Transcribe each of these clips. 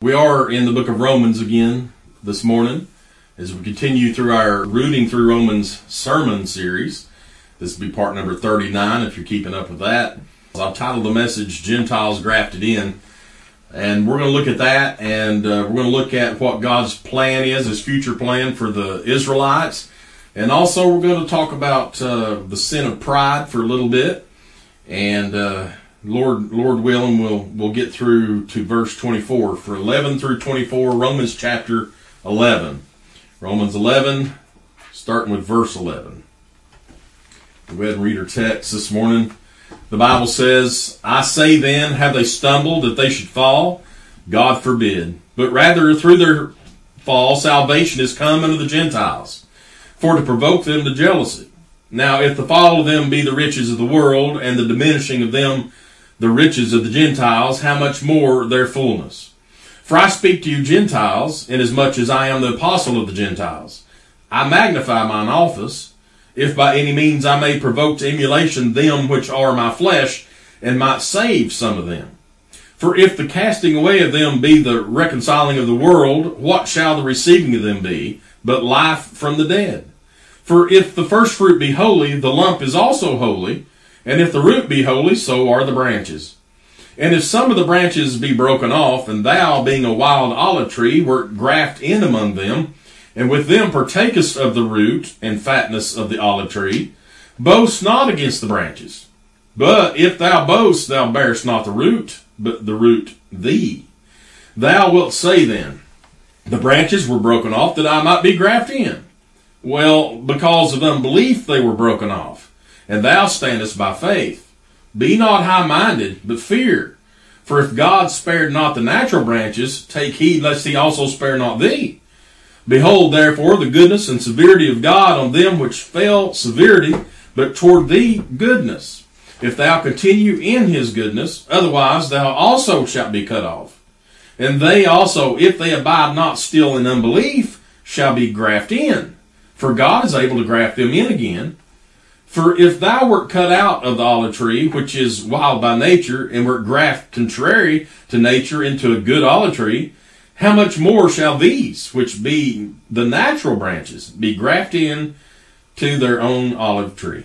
We are in the book of Romans again this morning as we continue through our rooting through Romans sermon series. This will be part number 39 if you're keeping up with that. I've titled the message Gentiles Grafted In. And we're going to look at that and uh, we're going to look at what God's plan is, his future plan for the Israelites. And also we're going to talk about uh, the sin of pride for a little bit. And uh, Lord, Lord willing, we'll we'll get through to verse 24 for 11 through 24, Romans chapter 11, Romans 11, starting with verse 11. We'll go ahead and read our text this morning. The Bible says, "I say then, have they stumbled that they should fall? God forbid! But rather through their fall, salvation is come unto the Gentiles, for to provoke them to jealousy." Now, if the fall of them be the riches of the world, and the diminishing of them the riches of the Gentiles, how much more their fullness? For I speak to you Gentiles, inasmuch as I am the apostle of the Gentiles. I magnify mine office, if by any means I may provoke to emulation them which are my flesh, and might save some of them. For if the casting away of them be the reconciling of the world, what shall the receiving of them be, but life from the dead? For if the first fruit be holy, the lump is also holy, and if the root be holy, so are the branches. And if some of the branches be broken off, and thou, being a wild olive tree, wert graft in among them, and with them partakest of the root and fatness of the olive tree, boast not against the branches. But if thou boast, thou bearest not the root, but the root thee. Thou wilt say then, The branches were broken off that I might be grafted in. Well, because of unbelief they were broken off and thou standest by faith. Be not high minded, but fear. For if God spared not the natural branches, take heed lest he also spare not thee. Behold, therefore, the goodness and severity of God on them which fell severity, but toward thee goodness. If thou continue in his goodness, otherwise thou also shalt be cut off. And they also, if they abide not still in unbelief, shall be grafted in. For God is able to graft them in again. For if thou wert cut out of the olive tree, which is wild by nature, and wert grafted contrary to nature into a good olive tree, how much more shall these, which be the natural branches, be grafted in to their own olive tree?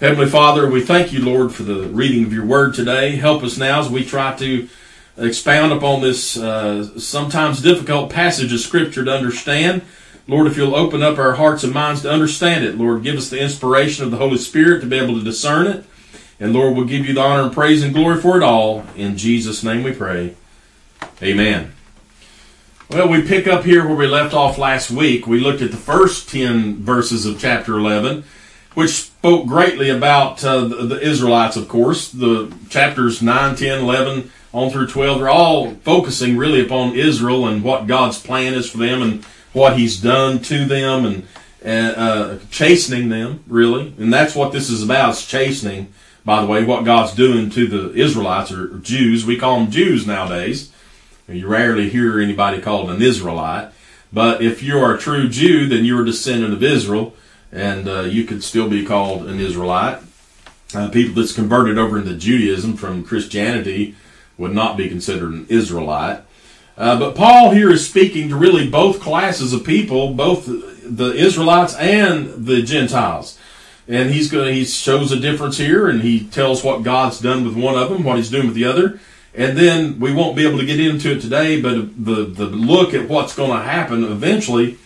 Heavenly Father, we thank you, Lord, for the reading of your word today. Help us now as we try to expound upon this uh, sometimes difficult passage of Scripture to understand. Lord, if you'll open up our hearts and minds to understand it, Lord, give us the inspiration of the Holy Spirit to be able to discern it. And Lord, we'll give you the honor and praise and glory for it all. In Jesus' name we pray. Amen. Well, we pick up here where we left off last week. We looked at the first 10 verses of chapter 11, which spoke greatly about uh, the, the Israelites, of course. The chapters 9, 10, 11, on through 12 are all focusing really upon Israel and what God's plan is for them and what he's done to them and, uh, chastening them, really. And that's what this is about, is chastening, by the way, what God's doing to the Israelites or Jews. We call them Jews nowadays. You rarely hear anybody called an Israelite. But if you are a true Jew, then you're a descendant of Israel, and uh, you could still be called an Israelite. Uh, people that's converted over into Judaism from Christianity would not be considered an Israelite. Uh, but Paul here is speaking to really both classes of people, both the Israelites and the Gentiles. And he's going to, he shows a difference here and he tells what God's done with one of them, what he's doing with the other. And then we won't be able to get into it today, but the, the look at what's going to happen eventually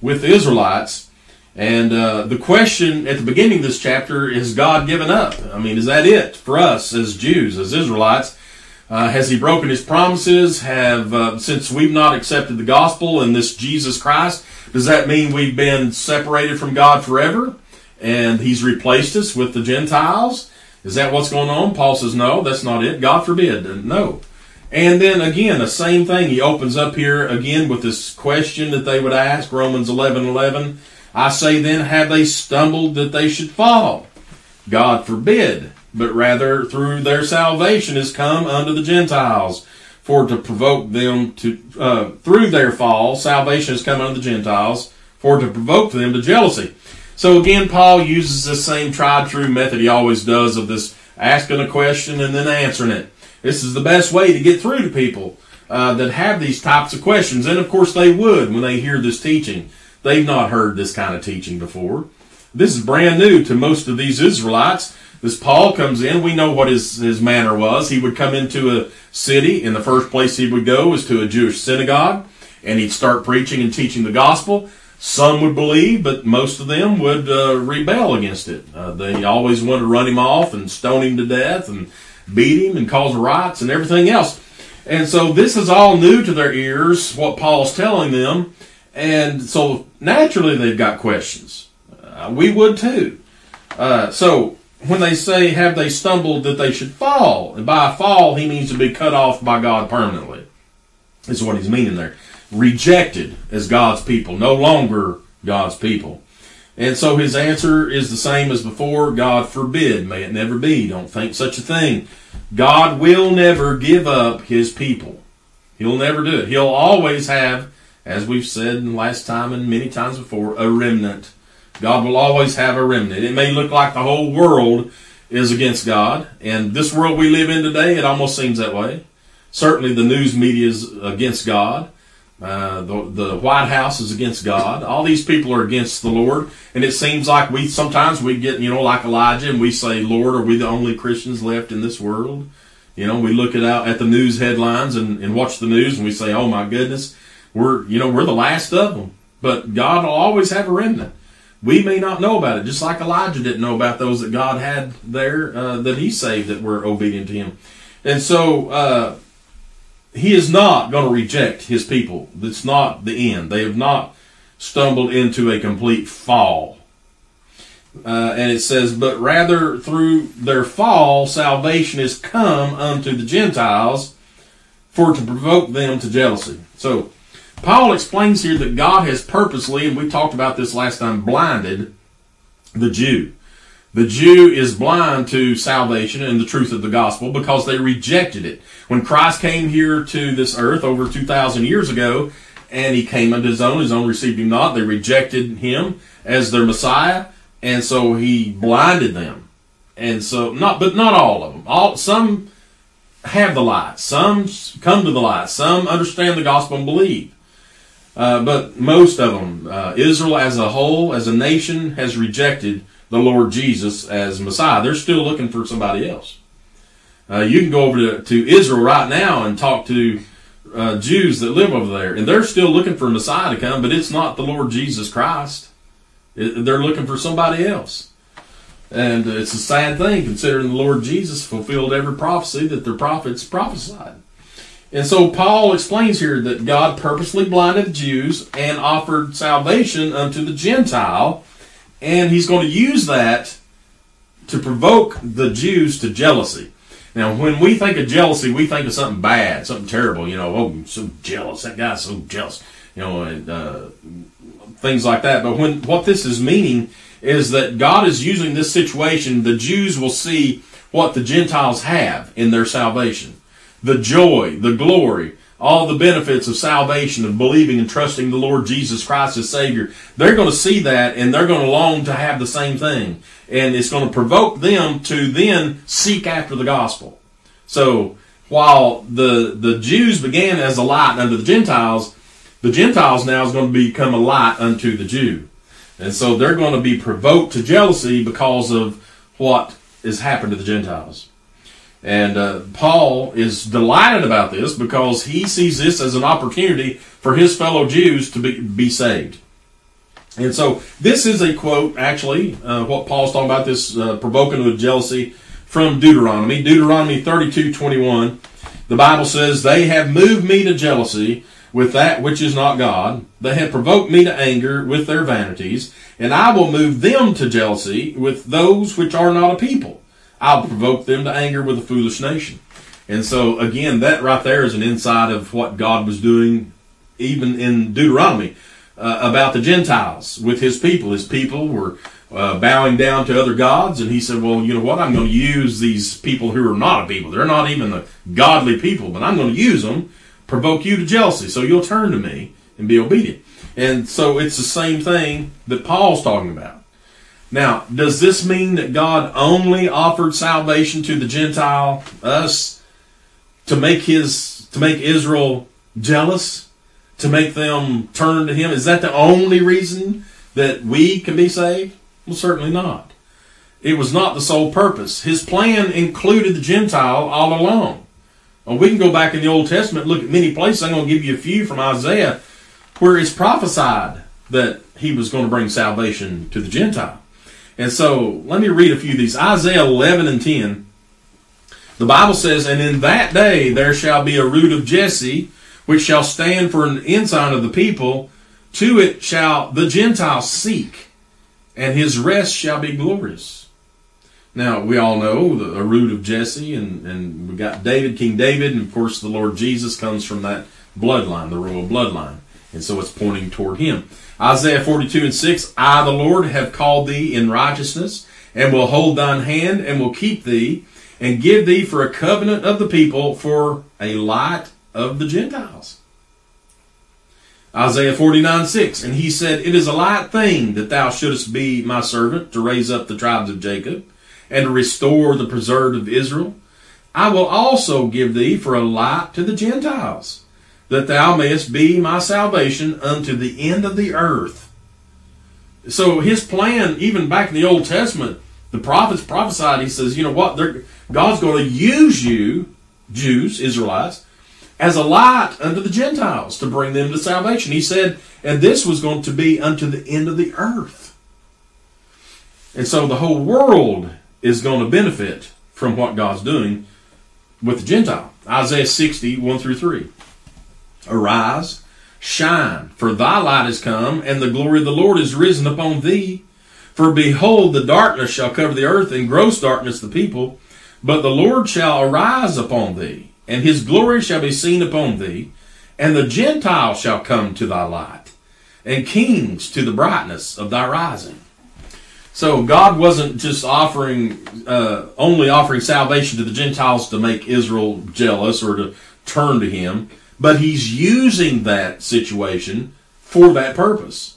with the Israelites. And uh, the question at the beginning of this chapter is God given up? I mean, is that it for us as Jews, as Israelites? Uh, has he broken his promises? Have uh, since we've not accepted the gospel and this Jesus Christ, does that mean we've been separated from God forever? And he's replaced us with the Gentiles? Is that what's going on? Paul says, no, that's not it. God forbid. No. And then again, the same thing. He opens up here again with this question that they would ask, Romans 11, 11. I say then, have they stumbled that they should fall? God forbid but rather through their salvation is come unto the Gentiles, for to provoke them to uh, through their fall, salvation has come unto the Gentiles, for to provoke them to jealousy. So again, Paul uses the same tried true method he always does of this asking a question and then answering it. This is the best way to get through to people. uh, that have these types of questions. And of course, they would when they hear this teaching. They've not heard this kind of teaching before. This is brand new to most of these Israelites. This Paul comes in. We know what his, his manner was. He would come into a city. In the first place he would go was to a Jewish synagogue, and he'd start preaching and teaching the gospel. Some would believe, but most of them would uh, rebel against it. Uh, they always wanted to run him off and stone him to death and beat him and cause riots and everything else. And so this is all new to their ears, what Paul's telling them. And so naturally they've got questions. Uh, we would too. Uh, so when they say, have they stumbled that they should fall? And by fall, he means to be cut off by God permanently. Is what he's meaning there. Rejected as God's people, no longer God's people. And so his answer is the same as before. God forbid. May it never be. Don't think such a thing. God will never give up his people. He'll never do it. He'll always have, as we've said last time and many times before, a remnant. God will always have a remnant. It may look like the whole world is against God, and this world we live in today, it almost seems that way. Certainly the news media is against God. Uh, the, the White House is against God. All these people are against the Lord. And it seems like we sometimes we get, you know, like Elijah and we say, Lord, are we the only Christians left in this world? You know, we look at out at the news headlines and, and watch the news and we say, oh my goodness, we're, you know, we're the last of them. But God will always have a remnant. We may not know about it, just like Elijah didn't know about those that God had there uh, that he saved that were obedient to him. And so, uh, he is not going to reject his people. That's not the end. They have not stumbled into a complete fall. Uh, and it says, but rather through their fall, salvation is come unto the Gentiles for to provoke them to jealousy. So, Paul explains here that God has purposely, and we talked about this last time, blinded the Jew. The Jew is blind to salvation and the truth of the gospel because they rejected it. When Christ came here to this earth over 2,000 years ago, and he came unto his own, his own received him not. They rejected him as their Messiah, and so he blinded them. And so, not, but not all of them. All, some have the light. Some come to the light. Some understand the gospel and believe. Uh, but most of them, uh, Israel as a whole, as a nation, has rejected the Lord Jesus as Messiah. They're still looking for somebody else. Uh, you can go over to, to Israel right now and talk to uh, Jews that live over there, and they're still looking for Messiah to come, but it's not the Lord Jesus Christ. It, they're looking for somebody else. And it's a sad thing considering the Lord Jesus fulfilled every prophecy that the prophets prophesied. And so Paul explains here that God purposely blinded the Jews and offered salvation unto the Gentile and he's going to use that to provoke the Jews to jealousy. Now, when we think of jealousy, we think of something bad, something terrible. You know, oh, I'm so jealous. That guy's so jealous. You know, and uh, things like that. But when what this is meaning is that God is using this situation. The Jews will see what the Gentiles have in their salvation, the joy, the glory, all the benefits of salvation, of believing and trusting the Lord Jesus Christ as Savior, they're going to see that and they're going to long to have the same thing. And it's going to provoke them to then seek after the gospel. So, while the, the Jews began as a light unto the Gentiles, the Gentiles now is going to become a light unto the Jew. And so they're going to be provoked to jealousy because of what has happened to the Gentiles. And uh, Paul is delighted about this because he sees this as an opportunity for his fellow Jews to be, be saved. And so this is a quote, actually, uh, what Paul's talking about, this uh, provoking with jealousy from Deuteronomy. Deuteronomy 32 21. The Bible says, They have moved me to jealousy with that which is not God. They have provoked me to anger with their vanities, and I will move them to jealousy with those which are not a people. I'll provoke them to anger with a foolish nation. And so, again, that right there is an insight of what God was doing, even in Deuteronomy, uh, about the Gentiles with his people. His people were uh, bowing down to other gods, and he said, Well, you know what? I'm going to use these people who are not a people. They're not even a godly people, but I'm going to use them, provoke you to jealousy, so you'll turn to me and be obedient. And so it's the same thing that Paul's talking about. Now, does this mean that God only offered salvation to the Gentile, us, to make his To make Israel jealous? To make them turn to him? Is that the only reason that we can be saved? Well, certainly not. It was not the sole purpose. His plan included the Gentile all along. Well, we can go back in the Old Testament, look at many places. I'm going to give you a few from Isaiah where it's prophesied that he was going to bring salvation to the Gentile. And so let me read a few of these. Isaiah 11 and 10. The Bible says, And in that day there shall be a root of Jesse, which shall stand for an ensign of the people. To it shall the Gentiles seek, and his rest shall be glorious. Now, we all know the, root of Jesse, and, and we got David, King David, and of course the Lord Jesus comes from that bloodline, the royal bloodline. And so it's pointing toward him. Isaiah 42 and 6, I, the Lord, have called thee in righteousness, and will hold thine hand, and will keep thee, and give thee for a covenant of the people, for a light of the Gentiles. Isaiah 49 6, and he said, It is a light thing that thou shouldest be my servant to raise up the tribes of Jacob and to restore the preserved of Israel. I will also give thee for a light to the Gentiles, that thou mayest be my salvation unto the end of the earth. So his plan, even back in the Old Testament, the prophets prophesied, he says, you know what, God's going to use you, Jews, Israelites, as a light unto the Gentiles to bring them to salvation. He said, and this was going to be unto the end of the earth. And so the whole world is going to benefit from what God's doing with the Gentile. Isaiah 60, 1 through 3. Arise, shine, for thy light is come, and the glory of the Lord is risen upon thee. For behold, the darkness shall cover the earth, and gross darkness the people. But the Lord shall arise upon thee, and his glory shall be seen upon thee. And the Gentiles shall come to thy light, and kings to the brightness of thy rising. So God wasn't just offering, uh, only offering salvation to the Gentiles to make Israel jealous or to turn to Him, but He's using that situation for that purpose.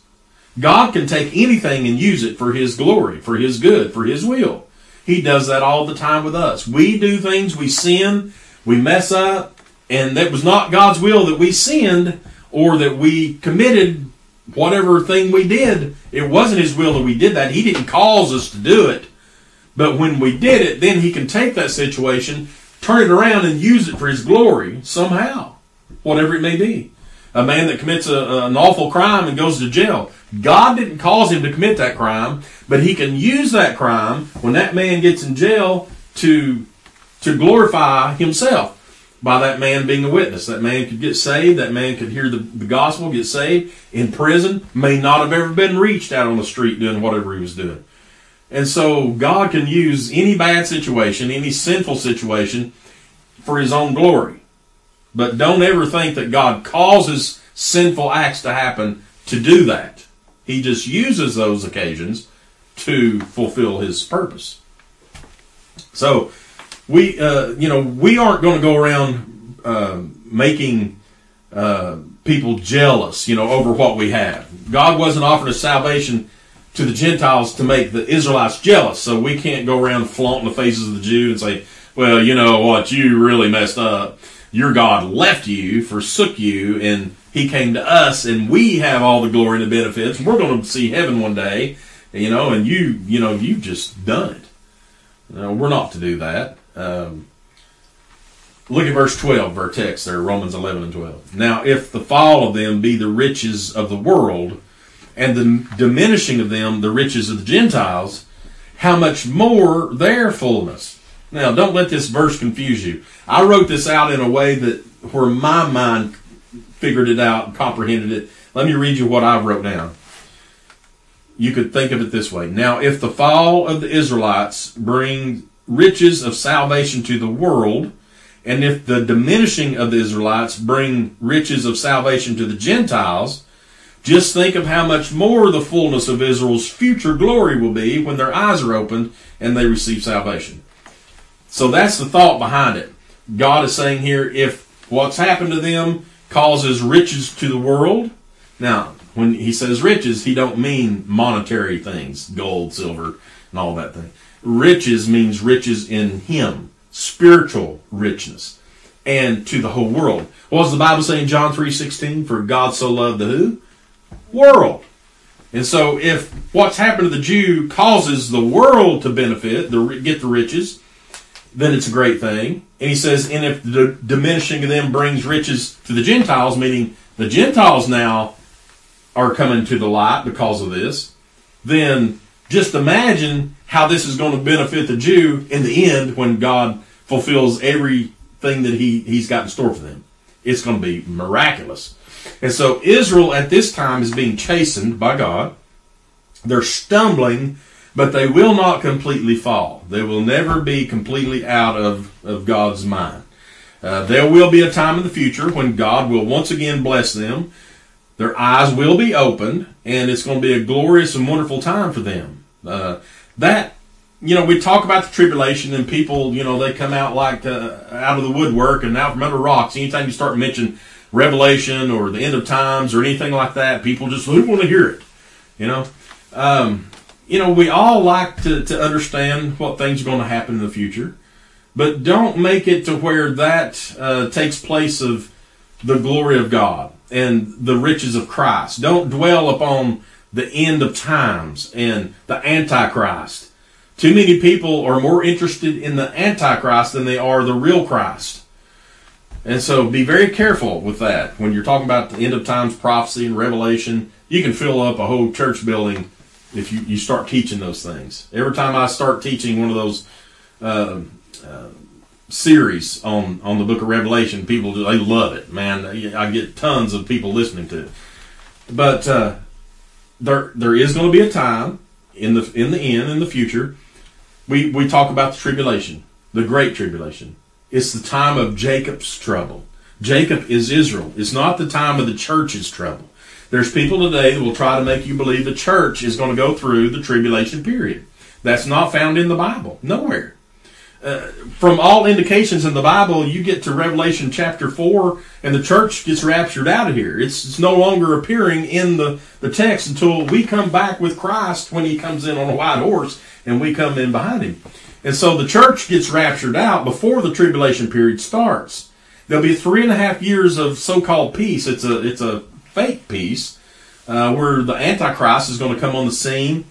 God can take anything and use it for His glory, for His good, for His will. He does that all the time with us. We do things, we sin, we mess up, and that was not God's will that we sinned or that we committed whatever thing we did, it wasn't His will that we did that. He didn't cause us to do it. But when we did it, then He can take that situation, turn it around, and use it for His glory somehow, whatever it may be. A man that commits a, an awful crime and goes to jail. God didn't cause him to commit that crime, but He can use that crime when that man gets in jail to to glorify Himself by that man being a witness. That man could get saved. That man could hear the, the gospel, get saved in prison, may not have ever been reached out on the street doing whatever he was doing. And so God can use any bad situation, any sinful situation for his own glory. But don't ever think that God causes sinful acts to happen to do that. He just uses those occasions to fulfill his purpose. So, we, uh, you know, we aren't going to go around uh, making uh, people jealous, you know, over what we have. God wasn't offering us salvation to the Gentiles to make the Israelites jealous, so we can't go around flaunting the faces of the Jew and say, well, you know what, you really messed up. Your God left you, forsook you, and he came to us, and we have all the glory and the benefits. We're going to see heaven one day, you know, and you, you know, you've just done it. No, we're not to do that. Um, look at verse 12 of our text there, Romans 11 and 12. Now, if the fall of them be the riches of the world, and the diminishing of them the riches of the Gentiles, how much more their fullness? Now, don't let this verse confuse you. I wrote this out in a way that where my mind figured it out and comprehended it. Let me read you what I wrote down. You could think of it this way. Now, if the fall of the Israelites bring riches of salvation to the world, and if the diminishing of the Israelites bring riches of salvation to the Gentiles, just think of how much more the fullness of Israel's future glory will be when their eyes are opened and they receive salvation. So that's the thought behind it. God is saying here, if what's happened to them causes riches to the world, now when he says riches, he don't mean monetary things, gold, silver, and all that thing riches means riches in Him, spiritual richness. and to the whole world. What does the Bible say in John 3.16? For God so loved the who? World. And so if what's happened to the Jew causes the world to benefit, the, get the riches, then it's a great thing. And he says, and if the diminishing of them brings riches to the Gentiles, meaning the Gentiles now are coming to the light because of this, then just imagine how this is going to benefit the Jew in the end when God fulfills everything that he, he's got in store for them. It's going to be miraculous. And so Israel at this time is being chastened by God. They're stumbling, but they will not completely fall. They will never be completely out of, of God's mind. Uh, there will be a time in the future when God will once again bless them. Their eyes will be opened, and it's going to be a glorious and wonderful time for them. Uh, that you know, we talk about the tribulation, and people, you know, they come out like uh, out of the woodwork and out from under rocks. Anytime you start mentioning Revelation or the end of times or anything like that, people just don't want to hear it. You know, um, you know, we all like to, to understand what things are going to happen in the future, but don't make it to where that uh, takes place of the glory of God and the riches of Christ. Don't dwell upon the end of times and the Antichrist. Too many people are more interested in the Antichrist than they are the real Christ. And so be very careful with that. When you're talking about the end of times prophecy and revelation, you can fill up a whole church building if you, you start teaching those things. Every time I start teaching one of those uh, uh, series on, on the book of Revelation, people, they love it. Man, I get tons of people listening to it. But uh, there, there is going to be a time in the, in the end, in the future, we, we talk about the tribulation, the great tribulation. It's the time of Jacob's trouble. Jacob is Israel. It's not the time of the church's trouble. There's people today that will try to make you believe the church is going to go through the tribulation period. That's not found in the Bible. Nowhere. Uh, from all indications in the Bible, you get to Revelation chapter 4 and the church gets raptured out of here. It's, it's no longer appearing in the, the text until we come back with Christ when he comes in on a white horse and we come in behind him. And so the church gets raptured out before the tribulation period starts. There'll be three and a half years of so-called peace. It's a, it's a fake peace uh, where the Antichrist is going to come on the scene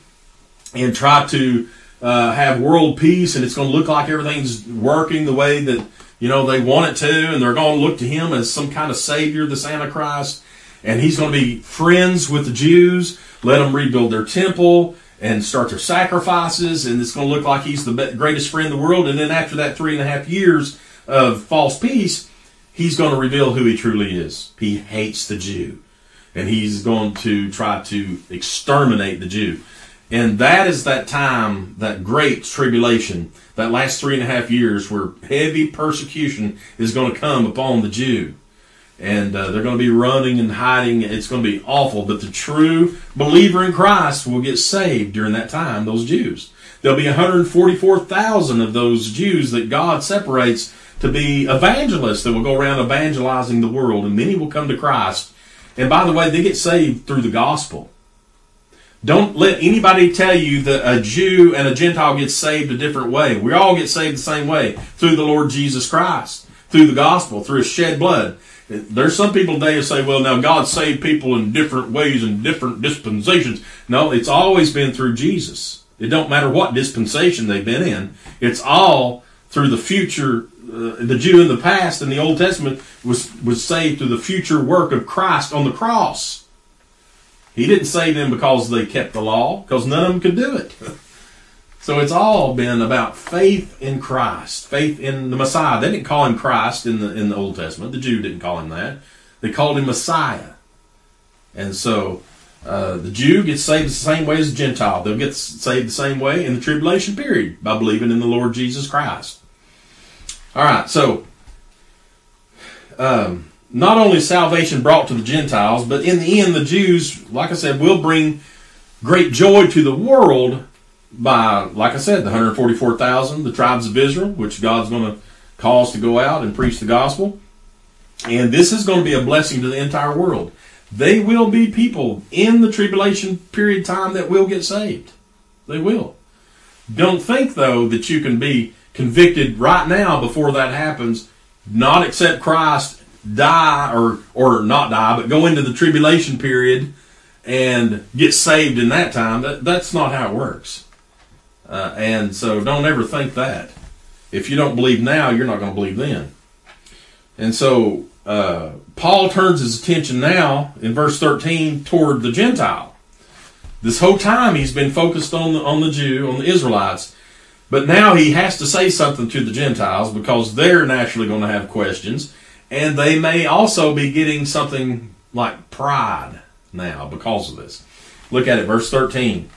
and try to uh, have world peace, and it's going to look like everything's working the way that you know they want it to, and they're going to look to him as some kind of savior, this Antichrist, and he's going to be friends with the Jews, let them rebuild their temple and start their sacrifices, and it's going to look like he's the greatest friend in the world. And then after that three and a half years of false peace, he's going to reveal who he truly is. He hates the Jew, and he's going to try to exterminate the Jew. And that is that time, that great tribulation, that last three and a half years where heavy persecution is going to come upon the Jew. And uh, they're going to be running and hiding. It's going to be awful. But the true believer in Christ will get saved during that time, those Jews. There'll be 144,000 of those Jews that God separates to be evangelists that will go around evangelizing the world. And many will come to Christ. And by the way, they get saved through the gospel. Don't let anybody tell you that a Jew and a Gentile gets saved a different way. We all get saved the same way through the Lord Jesus Christ, through the gospel, through His shed blood. There's some people today who say, well, now God saved people in different ways and different dispensations. No, it's always been through Jesus. It don't matter what dispensation they've been in. It's all through the future. Uh, the Jew in the past in the Old Testament was, was saved through the future work of Christ on the cross. He didn't save them because they kept the law, because none of them could do it. so it's all been about faith in Christ, faith in the Messiah. They didn't call him Christ in the in the Old Testament. The Jew didn't call him that. They called him Messiah. And so uh, the Jew gets saved the same way as the Gentile. They'll get saved the same way in the tribulation period by believing in the Lord Jesus Christ. All right, so um, not only salvation brought to the Gentiles, but in the end, the Jews, like I said, will bring great joy to the world by, like I said, the 144,000, the tribes of Israel, which God's going to cause to go out and preach the gospel. And this is going to be a blessing to the entire world. They will be people in the tribulation period time that will get saved. They will. Don't think, though, that you can be convicted right now before that happens not accept Christ, die or or not die, but go into the tribulation period and get saved in that time. That that's not how it works. Uh, and so don't ever think that. If you don't believe now, you're not going to believe then. And so uh, Paul turns his attention now in verse 13 toward the Gentile. This whole time he's been focused on the, on the Jew, on the Israelites, but now he has to say something to the Gentiles because they're naturally going to have questions, and they may also be getting something like pride now because of this. Look at it, verse 13.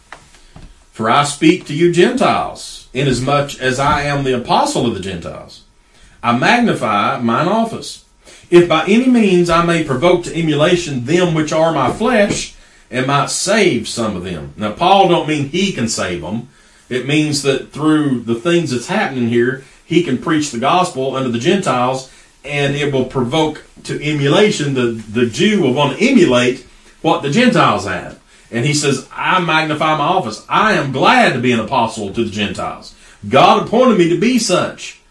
For I speak to you Gentiles, inasmuch as I am the apostle of the Gentiles. I magnify mine office. If by any means I may provoke to emulation them which are my flesh, and might save some of them. Now, Paul don't mean he can save them. It means that through the things that's happening here, he can preach the gospel unto the Gentiles, and it will provoke to emulation. The, the Jew will want to emulate what the Gentiles have. And he says, I magnify my office. I am glad to be an apostle to the Gentiles. God appointed me to be such.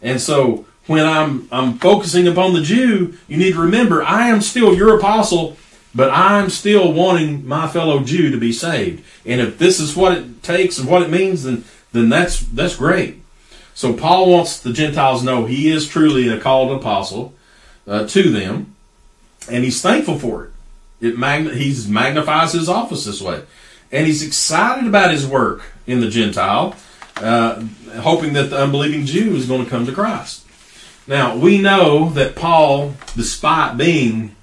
And so when I'm I'm focusing upon the Jew, you need to remember I am still your apostle, but I'm still wanting my fellow Jew to be saved. And if this is what it takes and what it means, then then that's that's great. So Paul wants the Gentiles to know he is truly a called apostle uh, to them, and he's thankful for it. It magn- he's magnifies his office this way, and he's excited about his work in the Gentile, uh, hoping that the unbelieving Jew is going to come to Christ. Now we know that Paul, despite being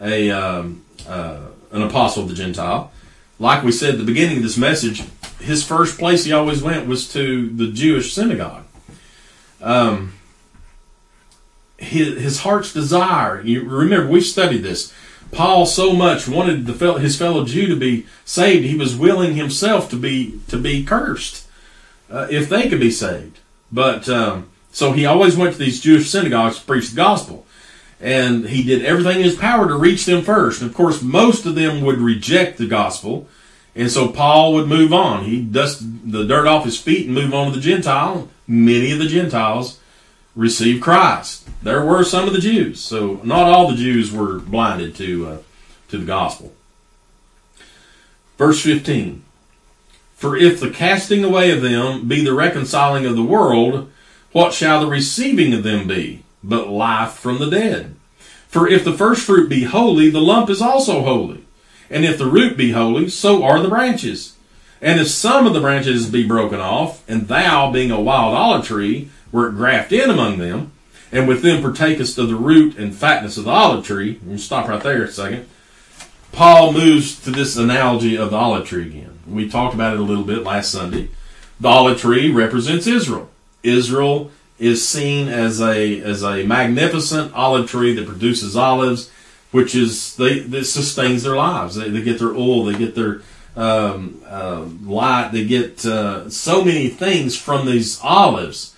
a um, uh, an apostle of the Gentile, like we said at the beginning of this message, his first place he always went was to the Jewish synagogue. Um, his, his heart's desire. You remember we studied this. Paul so much wanted the his fellow Jew to be saved, he was willing himself to be to be cursed uh, if they could be saved. But um, so he always went to these Jewish synagogues to preach the gospel, and he did everything in his power to reach them first. And of course, most of them would reject the gospel, and so Paul would move on. He'd dust the dirt off his feet and move on to the Gentile. Many of the Gentiles received Christ. There were some of the Jews, so not all the Jews were blinded to uh, to the gospel. Verse 15. For if the casting away of them be the reconciling of the world, what shall the receiving of them be? But life from the dead. For if the first fruit be holy, the lump is also holy. And if the root be holy, so are the branches. And if some of the branches be broken off, and thou, being a wild olive tree, wert grafted in among them, and with them partakest of the root and fatness of the olive tree. And stop right there a second. Paul moves to this analogy of the olive tree again. We talked about it a little bit last Sunday. The olive tree represents Israel. Israel is seen as a as a magnificent olive tree that produces olives, which is they that sustains their lives. They, they get their oil, they get their um, uh, light, they get uh, so many things from these olives.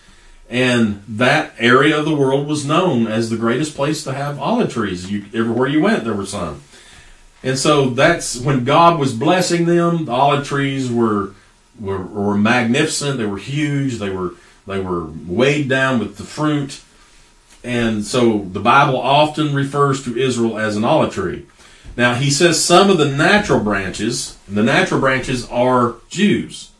And that area of the world was known as the greatest place to have olive trees. You, everywhere you went, there were some. And so that's when God was blessing them. The olive trees were, were were magnificent. They were huge. They were they were weighed down with the fruit. And so the Bible often refers to Israel as an olive tree. Now he says some of the natural branches. The natural branches are Jews.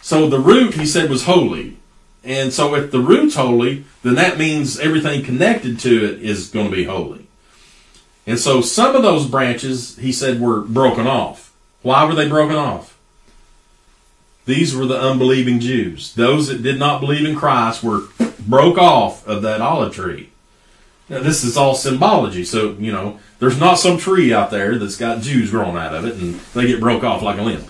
So the root he said was holy. And so if the root's holy, then that means everything connected to it is going to be holy. And so some of those branches, he said, were broken off. Why were they broken off? These were the unbelieving Jews. Those that did not believe in Christ were broke off of that olive tree. Now, this is all symbology. So, you know, there's not some tree out there that's got Jews growing out of it and they get broke off like a limb.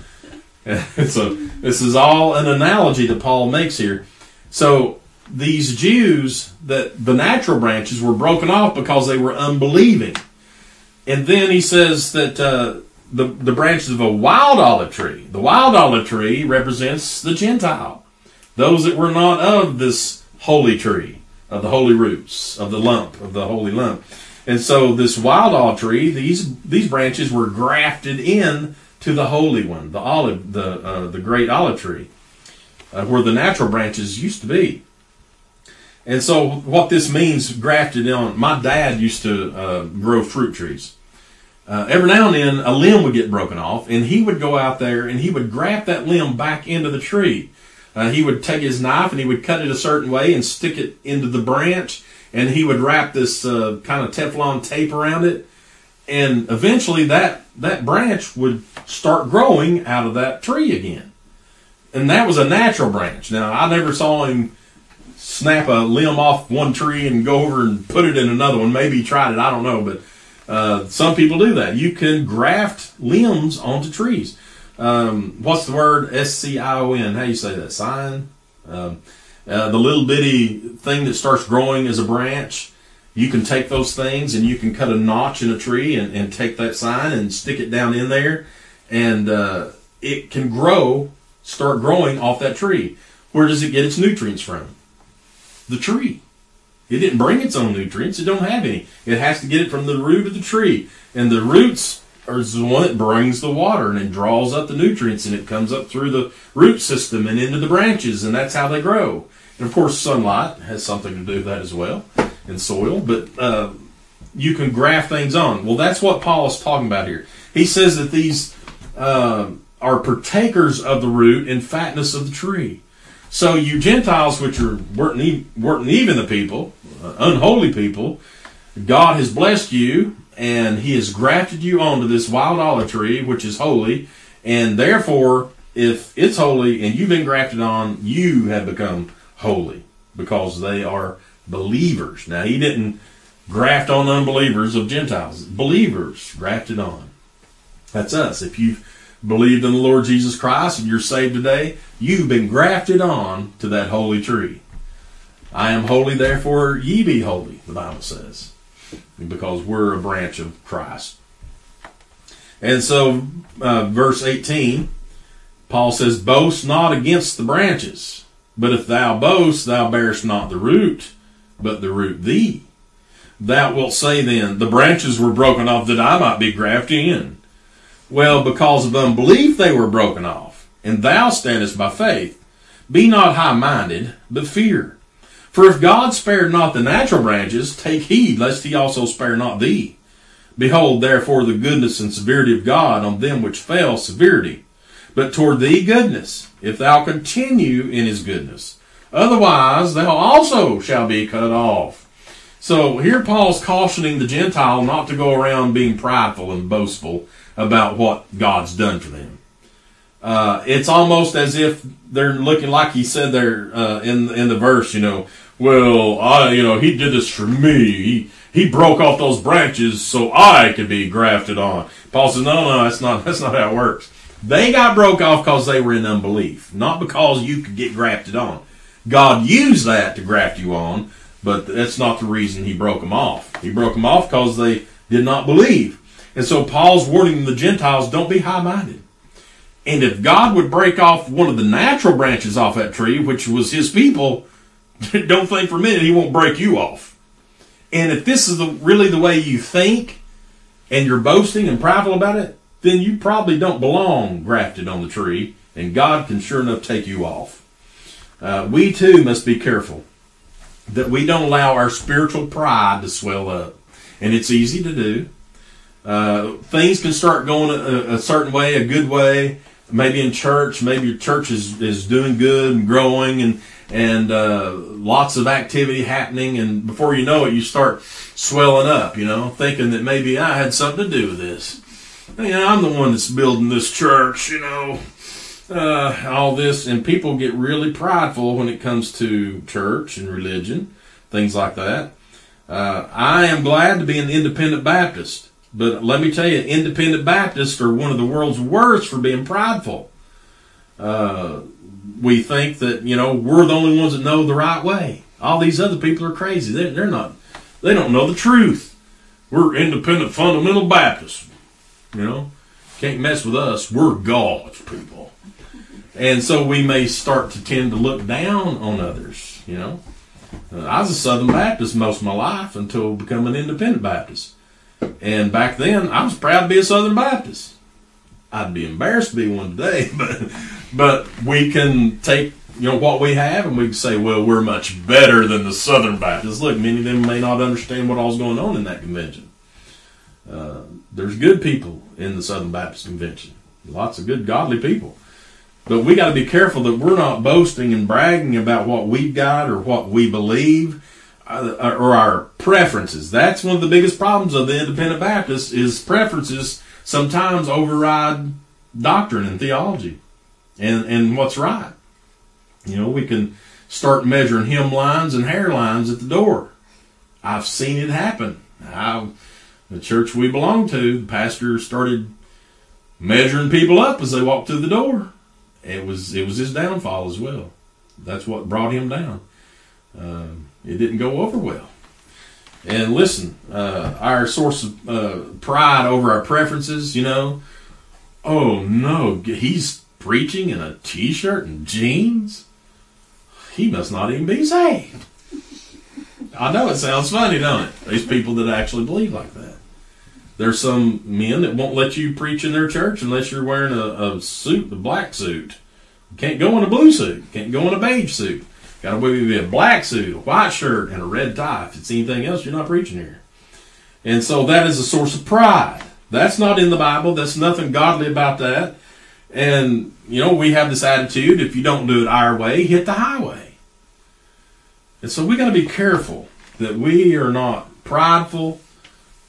so, this is all an analogy that Paul makes here. So these Jews that the natural branches were broken off because they were unbelieving. And then he says that uh, the, the branches of a wild olive tree, the wild olive tree represents the Gentile, those that were not of this holy tree, of the holy roots, of the lump, of the holy lump. And so this wild olive tree, these these branches were grafted in to the holy one, the olive, the uh, the great olive tree uh, where the natural branches used to be. And so what this means, grafted on, my dad used to uh, grow fruit trees. Uh, every now and then a limb would get broken off and he would go out there and he would graft that limb back into the tree. Uh, he would take his knife and he would cut it a certain way and stick it into the branch and he would wrap this uh, kind of Teflon tape around it. And eventually that, that branch would start growing out of that tree again. And that was a natural branch. Now I never saw him snap a limb off one tree and go over and put it in another one. Maybe he tried it, I don't know, but uh, some people do that. You can graft limbs onto trees. Um, what's the word? S C I O N. How you say that? Sign. Um, uh, the little bitty thing that starts growing as a branch. You can take those things and you can cut a notch in a tree and, and take that sign and stick it down in there, and uh, it can grow, start growing off that tree. Where does it get its nutrients from? The tree. It didn't bring its own nutrients. It don't have any. It has to get it from the root of the tree. And the roots are the one that brings the water and it draws up the nutrients and it comes up through the root system and into the branches and that's how they grow. And of course, sunlight has something to do with that as well and soil, but uh, you can graft things on. Well, that's what Paul is talking about here. He says that these uh, are partakers of the root and fatness of the tree. So you Gentiles, which are weren't, weren't even the people, Uh, unholy people, God has blessed you and He has grafted you onto this wild olive tree, which is holy, and therefore, if it's holy and you've been grafted on, you have become holy because they are believers. Now He didn't graft on unbelievers of Gentiles, believers grafted on. That's us. If you've believed in the Lord Jesus Christ and you're saved today, you've been grafted on to that holy tree. I am holy, therefore ye be holy, the Bible says, because we're a branch of Christ. And so, uh, verse 18, Paul says, Boast not against the branches, but if thou boast, thou bearest not the root, but the root thee. Thou wilt say then, The branches were broken off that I might be grafted in. Well, because of unbelief they were broken off, and thou standest by faith. Be not high minded, but fear. For if God spared not the natural branches, take heed lest he also spare not thee. Behold, therefore, the goodness and severity of God on them which fell, severity, but toward thee goodness, if thou continue in his goodness. Otherwise, thou also shall be cut off. So here Paul's cautioning the Gentile not to go around being prideful and boastful about what God's done for them. Uh, it's almost as if they're looking like he said there uh, in in the verse, you know. Well, I, you know, he did this for me. He, he broke off those branches so I could be grafted on. Paul says, no, no, that's not that's not how it works. They got broke off because they were in unbelief, not because you could get grafted on. God used that to graft you on, but that's not the reason he broke them off. He broke them off because they did not believe. And so Paul's warning the Gentiles, don't be high minded. And if God would break off one of the natural branches off that tree, which was his people, don't think for a minute he won't break you off. And if this is the, really the way you think and you're boasting and prideful about it, then you probably don't belong grafted on the tree, and God can sure enough take you off. Uh, we too must be careful that we don't allow our spiritual pride to swell up. And it's easy to do. Uh, things can start going a, a, certain way, a good way. Maybe in church, maybe your church is, is doing good and growing and, and, uh, lots of activity happening. And before you know it, you start swelling up, you know, thinking that maybe I had something to do with this. You know, I'm the one that's building this church, you know, uh, all this. And people get really prideful when it comes to church and religion, things like that. Uh, I am glad to be an independent Baptist. But let me tell you, independent Baptists are one of the world's worst for being prideful. Uh, we think that, you know, we're the only ones that know the right way. All these other people are crazy. They're, they're not, they don't know the truth. We're independent fundamental Baptists. You know, can't mess with us. We're God's people. And so we may start to tend to look down on others, you know. Uh, I was a Southern Baptist most of my life until becoming independent Baptist. And back then, I was proud to be a Southern Baptist. I'd be embarrassed to be one today, but but we can take you know what we have, and we can say, well, we're much better than the Southern Baptists. Look, many of them may not understand what all's going on in that convention. Uh, there's good people in the Southern Baptist Convention, lots of good, godly people. But we got to be careful that we're not boasting and bragging about what we've got or what we believe uh, or our preferences. That's one of the biggest problems of the independent Baptists is preferences sometimes override doctrine and theology and, and what's right. You know, we can start measuring hem lines and hair lines at the door. I've seen it happen. I, the church we belong to, the pastor started measuring people up as they walked through the door. It was it was his downfall as well. That's what brought him down. Um, it didn't go over well. And listen, uh, our source of uh, pride over our preferences, you know, oh no, he's preaching in a t-shirt and jeans. He must not even be saved. I know it sounds funny, don't it? These people that actually believe like that. There's some men that won't let you preach in their church unless you're wearing a, a suit, a black suit. You can't go in a blue suit. Can't go in a beige suit. Got to be a black suit, a white shirt, and a red tie. If it's anything else, you're not preaching here. And so that is a source of pride. That's not in the Bible. That's nothing godly about that. And, you know, we have this attitude if you don't do it our way, hit the highway. And so we got to be careful that we are not prideful,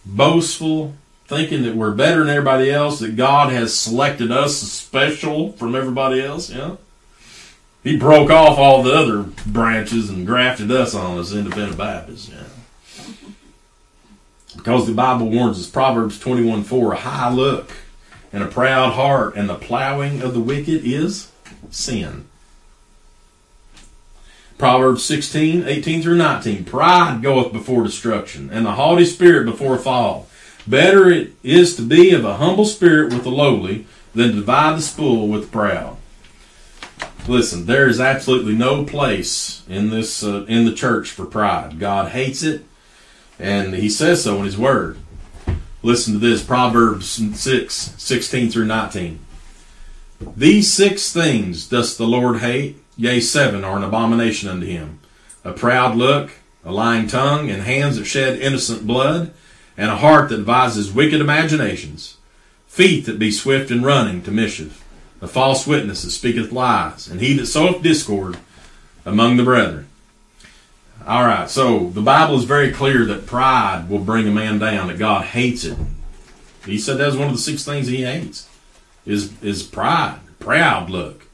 boastful, thinking that we're better than everybody else, that God has selected us special from everybody else. You know? He broke off all the other branches and grafted us on as independent Baptists. You know? Because the Bible warns us, Proverbs 21 4, a high look and a proud heart, and the plowing of the wicked is sin. Proverbs 16, 18 through 19. Pride goeth before destruction, and the haughty spirit before a fall. Better it is to be of a humble spirit with the lowly than to divide the spoil with the proud. Listen, there is absolutely no place in this uh, in the church for pride. God hates it, and He says so in His Word. Listen to this Proverbs 6, 16 through 19. These six things does the Lord hate, yea, seven are an abomination unto him a proud look, a lying tongue, and hands that shed innocent blood, and a heart that devises wicked imaginations, feet that be swift in running to mischief, a false witness that speaketh lies, and he that soweth discord among the brethren. All right, so the Bible is very clear that pride will bring a man down, that God hates it. He said that's one of the six things he hates is, is pride, proud look.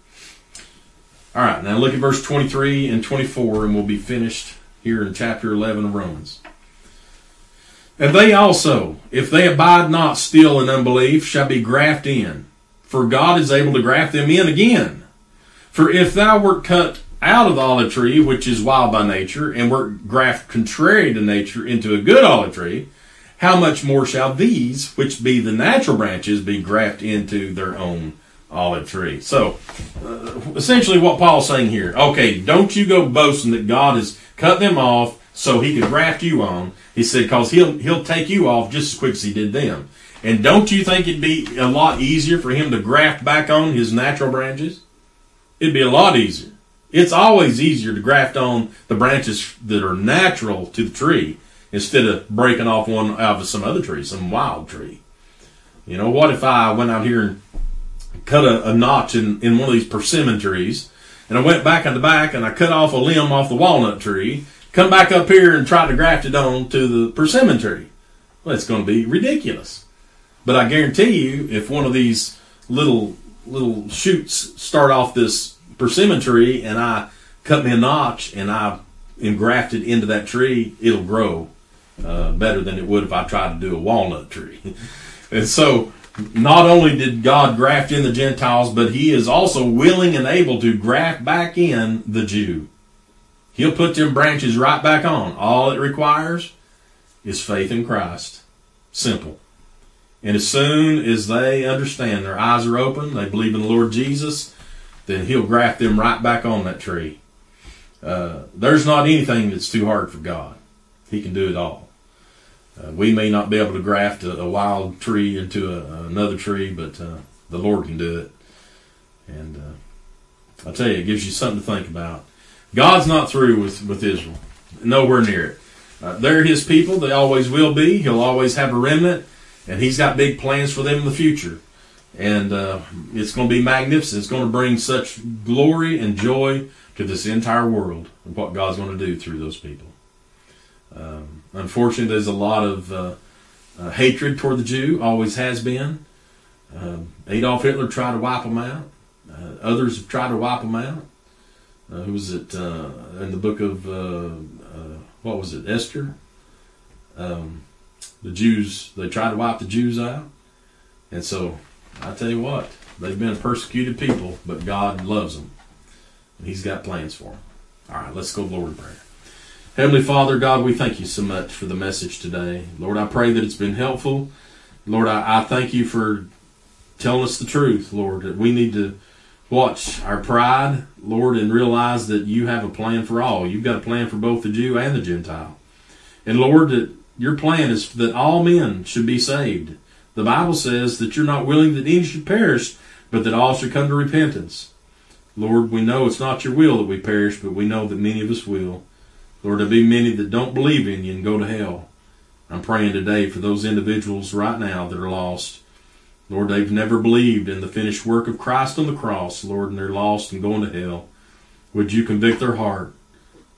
All right, now look at verse 23 and 24, and we'll be finished here in chapter 11 of Romans. And they also, if they abide not still in unbelief, shall be grafted in. For God is able to graft them in again. For if thou wert cut out of the olive tree, which is wild by nature, and were grafted contrary to nature into a good olive tree, how much more shall these, which be the natural branches, be grafted into their own olive tree? So, uh, essentially, what Paul's saying here okay, don't you go boasting that God has cut them off so he could graft you on. He said, because he'll, he'll take you off just as quick as he did them. And don't you think it'd be a lot easier for him to graft back on his natural branches? It'd be a lot easier. It's always easier to graft on the branches that are natural to the tree instead of breaking off one out of some other tree, some wild tree. You know, what if I went out here and cut a, a notch in, in one of these persimmon trees and I went back in the back and I cut off a limb off the walnut tree come back up here and try to graft it on to the persimmon tree. Well, it's going to be ridiculous. But I guarantee you, if one of these little little shoots start off this persimmon tree and I cut me a notch and I engraft it into that tree, it'll grow uh, better than it would if I tried to do a walnut tree. and so, not only did God graft in the Gentiles, but He is also willing and able to graft back in the Jew. He'll put them branches right back on. All it requires is faith in Christ. Simple. And as soon as they understand, their eyes are open, they believe in the Lord Jesus, then He'll graft them right back on that tree. Uh, there's not anything that's too hard for God. He can do it all. Uh, we may not be able to graft a, a wild tree into a, another tree, but uh, the Lord can do it. And uh, I tell you, it gives you something to think about. God's not through with, with Israel. Nowhere near it. Uh, they're his people. They always will be. He'll always have a remnant, and he's got big plans for them in the future. And uh, it's going to be magnificent. It's going to bring such glory and joy to this entire world of what God's going to do through those people. Um, unfortunately, there's a lot of uh, uh, hatred toward the Jew, always has been. Um, Adolf Hitler tried to wipe them out. Uh, others have tried to wipe them out. Uh, who was it uh, in the book of what was it, Esther? Um, the Jews they tried to wipe the Jews out, and so I tell you what, they've been persecuted people, but God loves them, and He's got plans for them. All right, let's go, Lord, in prayer. Heavenly Father, God, we thank you so much for the message today. Lord, I pray that it's been helpful. Lord, I, I thank you for telling us the truth, Lord, that we need to watch our pride, Lord, and realize that you have a plan for all. You've got a plan for both the Jew and the Gentile. And Lord, that your plan is that all men should be saved. The Bible says that you're not willing that any should perish, but that all should come to repentance. Lord, we know it's not your will that we perish, but we know that many of us will. Lord, there'll be many that don't believe in you and go to hell. I'm praying today for those individuals right now that are lost. Lord, they've never believed in the finished work of Christ on the cross, Lord, and they're lost and going to hell. Would you convict their heart?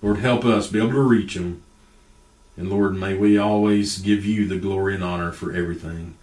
Lord, help us be able to reach them. And Lord, may we always give you the glory and honor for everything.